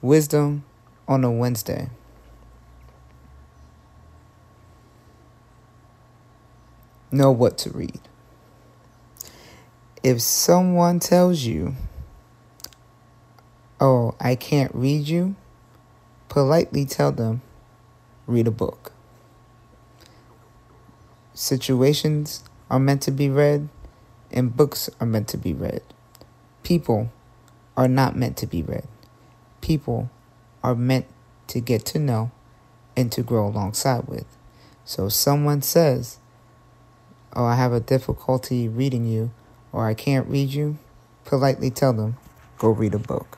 Wisdom on a Wednesday. Know what to read. If someone tells you, Oh, I can't read you, politely tell them, Read a book. Situations are meant to be read, and books are meant to be read. People are not meant to be read people are meant to get to know and to grow alongside with. So if someone says, Oh, I have a difficulty reading you, or I can't read you, politely tell them, Go read a book.